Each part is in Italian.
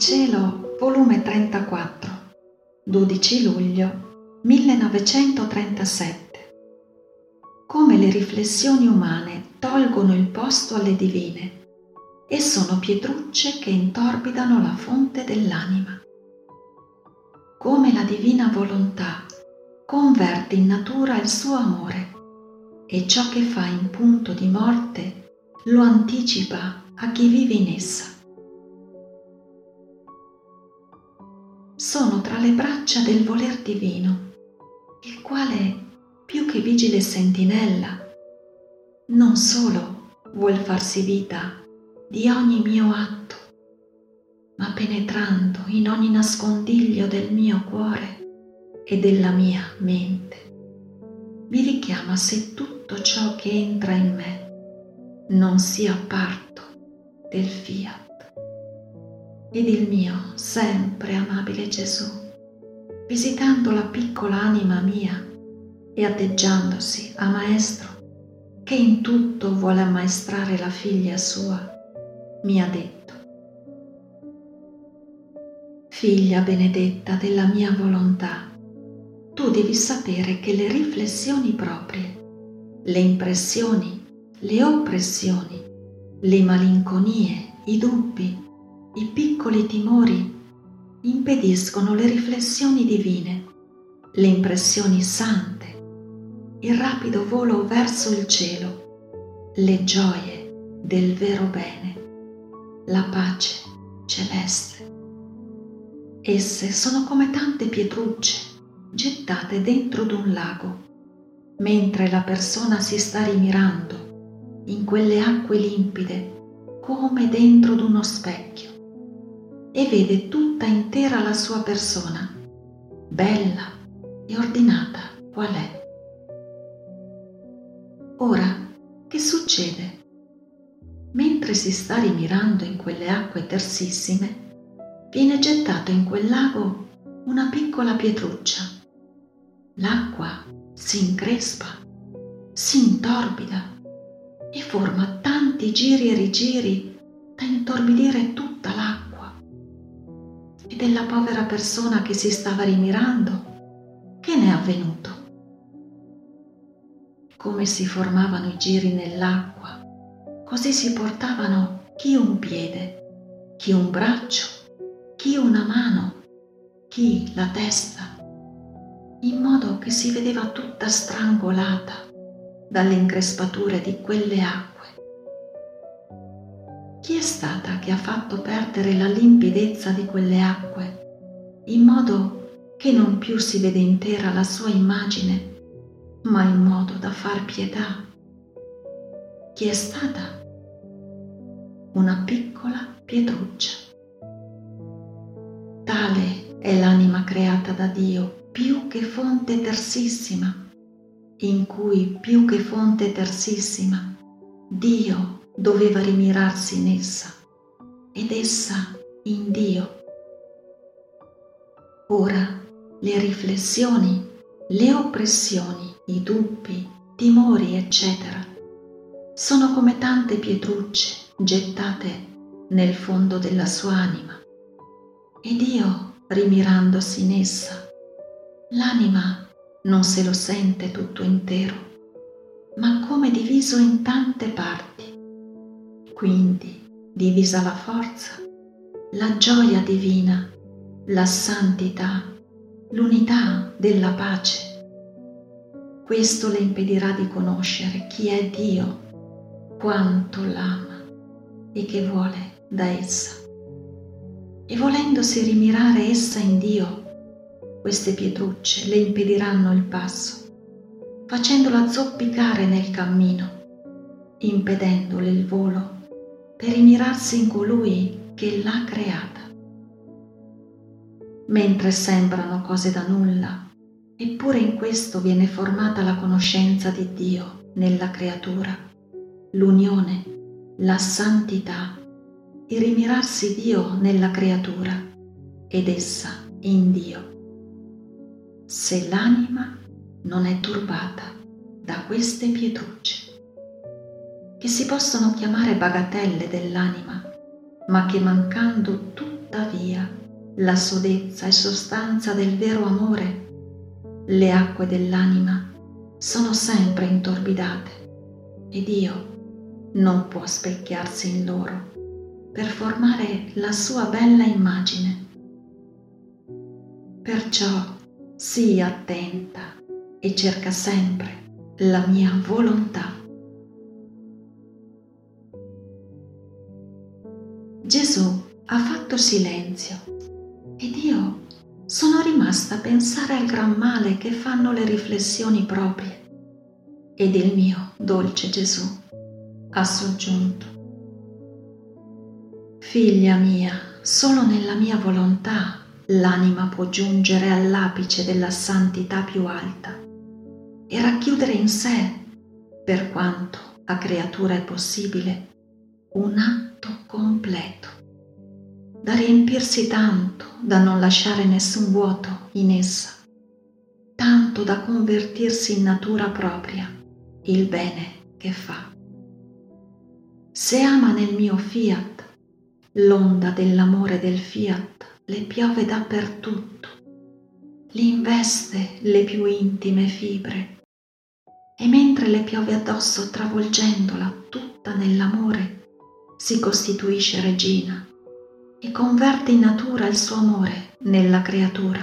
cielo, volume 34, 12 luglio 1937. Come le riflessioni umane tolgono il posto alle divine e sono pietrucce che intorbidano la fonte dell'anima. Come la divina volontà converte in natura il suo amore e ciò che fa in punto di morte lo anticipa a chi vive in essa. Sono tra le braccia del voler divino, il quale, più che vigile sentinella, non solo vuol farsi vita di ogni mio atto, ma penetrando in ogni nascondiglio del mio cuore e della mia mente, mi richiama se tutto ciò che entra in me non sia parto del fiat ed il mio sempre amabile Gesù, visitando la piccola anima mia e atteggiandosi a maestro che in tutto vuole ammaestrare la figlia sua, mi ha detto, Figlia benedetta della mia volontà, tu devi sapere che le riflessioni proprie, le impressioni, le oppressioni, le malinconie, i dubbi, i piccoli timori impediscono le riflessioni divine, le impressioni sante, il rapido volo verso il cielo, le gioie del vero bene, la pace celeste. Esse sono come tante pietrucce gettate dentro d'un lago, mentre la persona si sta rimirando in quelle acque limpide come dentro d'uno specchio e vede tutta intera la sua persona, bella e ordinata qual è. Ora, che succede? Mentre si sta rimirando in quelle acque tersissime, viene gettato in quel lago una piccola pietruccia. L'acqua si increspa, si intorbida e forma tanti giri e rigiri da intorbidire tutta l'acqua della povera persona che si stava rimirando, che ne è avvenuto? Come si formavano i giri nell'acqua, così si portavano chi un piede, chi un braccio, chi una mano, chi la testa, in modo che si vedeva tutta strangolata dalle increspature di quelle acque chi è stata che ha fatto perdere la limpidezza di quelle acque, in modo che non più si vede intera la sua immagine, ma in modo da far pietà? Chi è stata? Una piccola pietruccia. Tale è l'anima creata da Dio, più che fonte tersissima, in cui più che fonte tersissima, Dio doveva rimirarsi in essa ed essa in Dio. Ora le riflessioni, le oppressioni, i dubbi, timori, eccetera, sono come tante pietrucce gettate nel fondo della sua anima. Ed io, rimirandosi in essa, l'anima non se lo sente tutto intero, ma come diviso in tante parti quindi, divisa la forza, la gioia divina, la santità, l'unità della pace. Questo le impedirà di conoscere chi è Dio, quanto l'ama e che vuole da essa. E volendosi rimirare essa in Dio, queste pietrucce le impediranno il passo, facendola zoppicare nel cammino, impedendole il volo per rimirarsi in colui che l'ha creata. Mentre sembrano cose da nulla, eppure in questo viene formata la conoscenza di Dio nella creatura, l'unione, la santità, il rimirarsi Dio nella creatura ed essa in Dio. Se l'anima non è turbata da queste pietrucce che si possono chiamare bagatelle dell'anima, ma che mancando tuttavia la sodezza e sostanza del vero amore, le acque dell'anima sono sempre intorbidate ed Dio non può specchiarsi in loro per formare la sua bella immagine. Perciò sii attenta e cerca sempre la mia volontà. Gesù ha fatto silenzio ed io sono rimasta a pensare al gran male che fanno le riflessioni proprie. Ed il mio dolce Gesù ha soggiunto. Figlia mia, solo nella mia volontà l'anima può giungere all'apice della santità più alta e racchiudere in sé, per quanto a creatura è possibile, un atto completo, da riempirsi tanto da non lasciare nessun vuoto in essa, tanto da convertirsi in natura propria il bene che fa. Se ama nel mio fiat, l'onda dell'amore del fiat le piove dappertutto, li investe le più intime fibre e mentre le piove addosso travolgendola tutta nell'amore, si costituisce regina e converte in natura il suo amore nella creatura.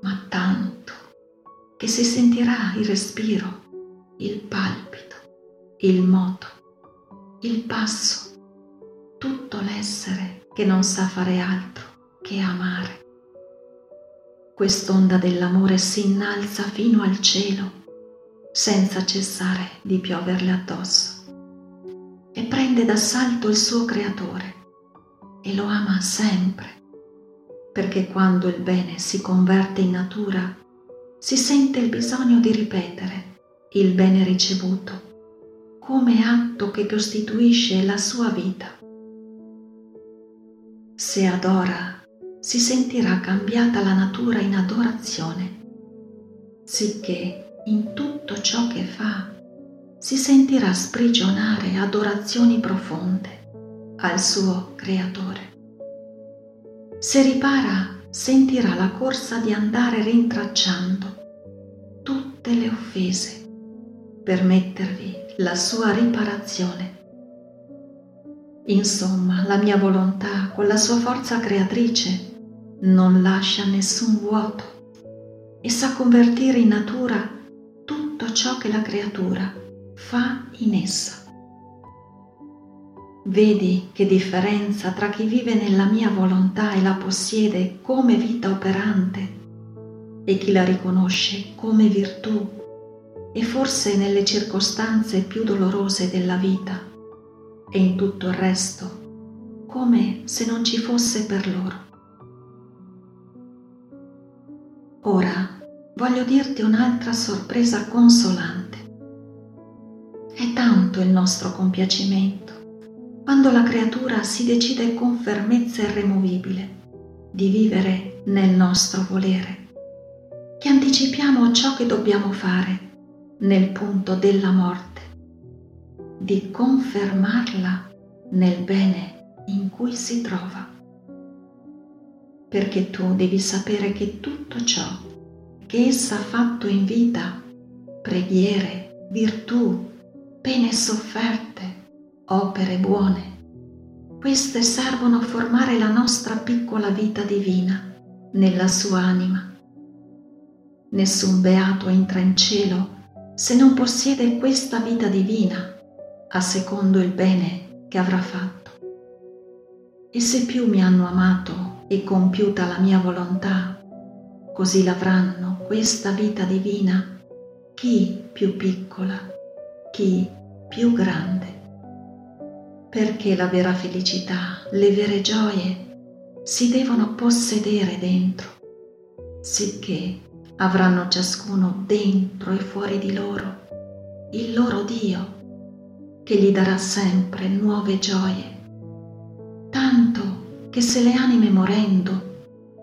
Ma tanto che si sentirà il respiro, il palpito, il moto, il passo, tutto l'essere che non sa fare altro che amare. Quest'onda dell'amore si innalza fino al cielo senza cessare di pioverle addosso prende d'assalto il suo creatore e lo ama sempre perché quando il bene si converte in natura si sente il bisogno di ripetere il bene ricevuto come atto che costituisce la sua vita. Se adora, si sentirà cambiata la natura in adorazione, sicché in tutto ciò che fa si sentirà sprigionare adorazioni profonde al suo Creatore. Se ripara, sentirà la corsa di andare rintracciando tutte le offese per mettervi la sua riparazione Insomma, la mia volontà, con la sua forza creatrice, non lascia nessun vuoto e sa convertire in natura tutto ciò che la creatura fa in essa. Vedi che differenza tra chi vive nella mia volontà e la possiede come vita operante e chi la riconosce come virtù e forse nelle circostanze più dolorose della vita e in tutto il resto come se non ci fosse per loro. Ora voglio dirti un'altra sorpresa consolante. Tanto il nostro compiacimento quando la creatura si decide con fermezza irremovibile di vivere nel nostro volere, che anticipiamo ciò che dobbiamo fare nel punto della morte di confermarla nel bene in cui si trova. Perché tu devi sapere che tutto ciò che essa ha fatto in vita, preghiere, virtù, pene sofferte, opere buone, queste servono a formare la nostra piccola vita divina nella sua anima. Nessun beato entra in cielo se non possiede questa vita divina a secondo il bene che avrà fatto. E se più mi hanno amato e compiuta la mia volontà, così l'avranno questa vita divina, chi più piccola, chi più grande. Perché la vera felicità, le vere gioie si devono possedere dentro, sicché avranno ciascuno dentro e fuori di loro il loro Dio che gli darà sempre nuove gioie, tanto che se le anime morendo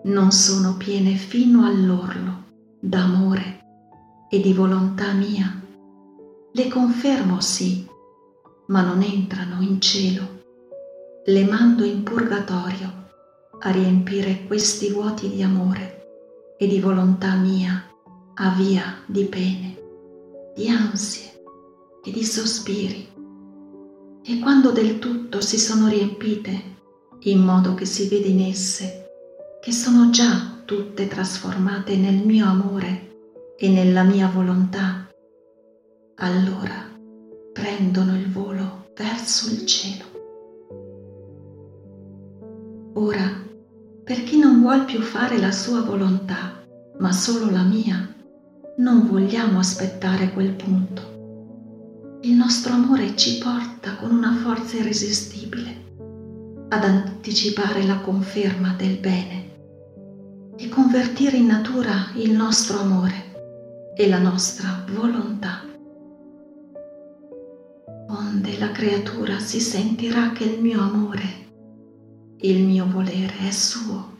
non sono piene fino all'orlo d'amore e di volontà mia, le confermo sì, ma non entrano in cielo, le mando in purgatorio a riempire questi vuoti di amore e di volontà mia a via di pene, di ansie e di sospiri. E quando del tutto si sono riempite, in modo che si vede in esse che sono già tutte trasformate nel mio amore e nella mia volontà, allora prendono il volo verso il cielo. Ora, per chi non vuol più fare la sua volontà, ma solo la mia, non vogliamo aspettare quel punto. Il nostro amore ci porta con una forza irresistibile ad anticipare la conferma del bene e convertire in natura il nostro amore e la nostra volontà. Onde la creatura si sentirà che il mio amore, il mio volere è suo,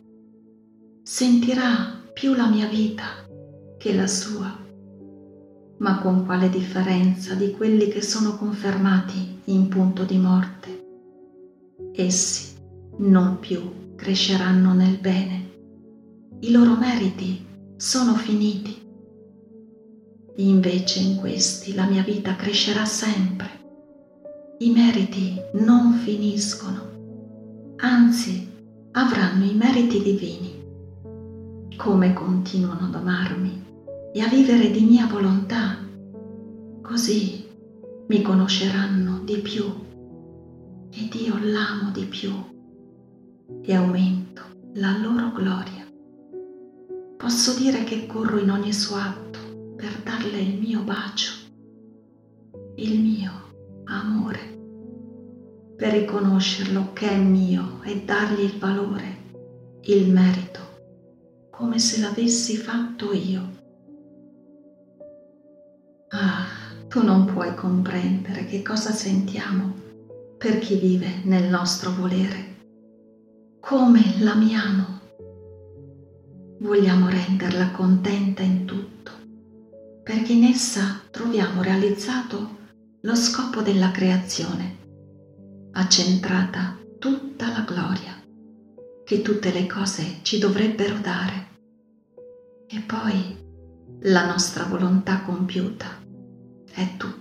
sentirà più la mia vita che la sua, ma con quale differenza di quelli che sono confermati in punto di morte. Essi non più cresceranno nel bene i loro meriti sono finiti. Invece in questi la mia vita crescerà sempre. I meriti non finiscono, anzi avranno i meriti divini. Come continuano ad amarmi e a vivere di mia volontà, così mi conosceranno di più ed io l'amo di più e aumento la loro gloria. Posso dire che corro in ogni suo atto per darle il mio bacio, il mio amore, per riconoscerlo che è mio e dargli il valore, il merito, come se l'avessi fatto io. Ah, tu non puoi comprendere che cosa sentiamo per chi vive nel nostro volere, come l'amiamo vogliamo renderla contenta in tutto, perché in essa troviamo realizzato lo scopo della creazione, accentrata tutta la gloria che tutte le cose ci dovrebbero dare. E poi la nostra volontà compiuta è tutto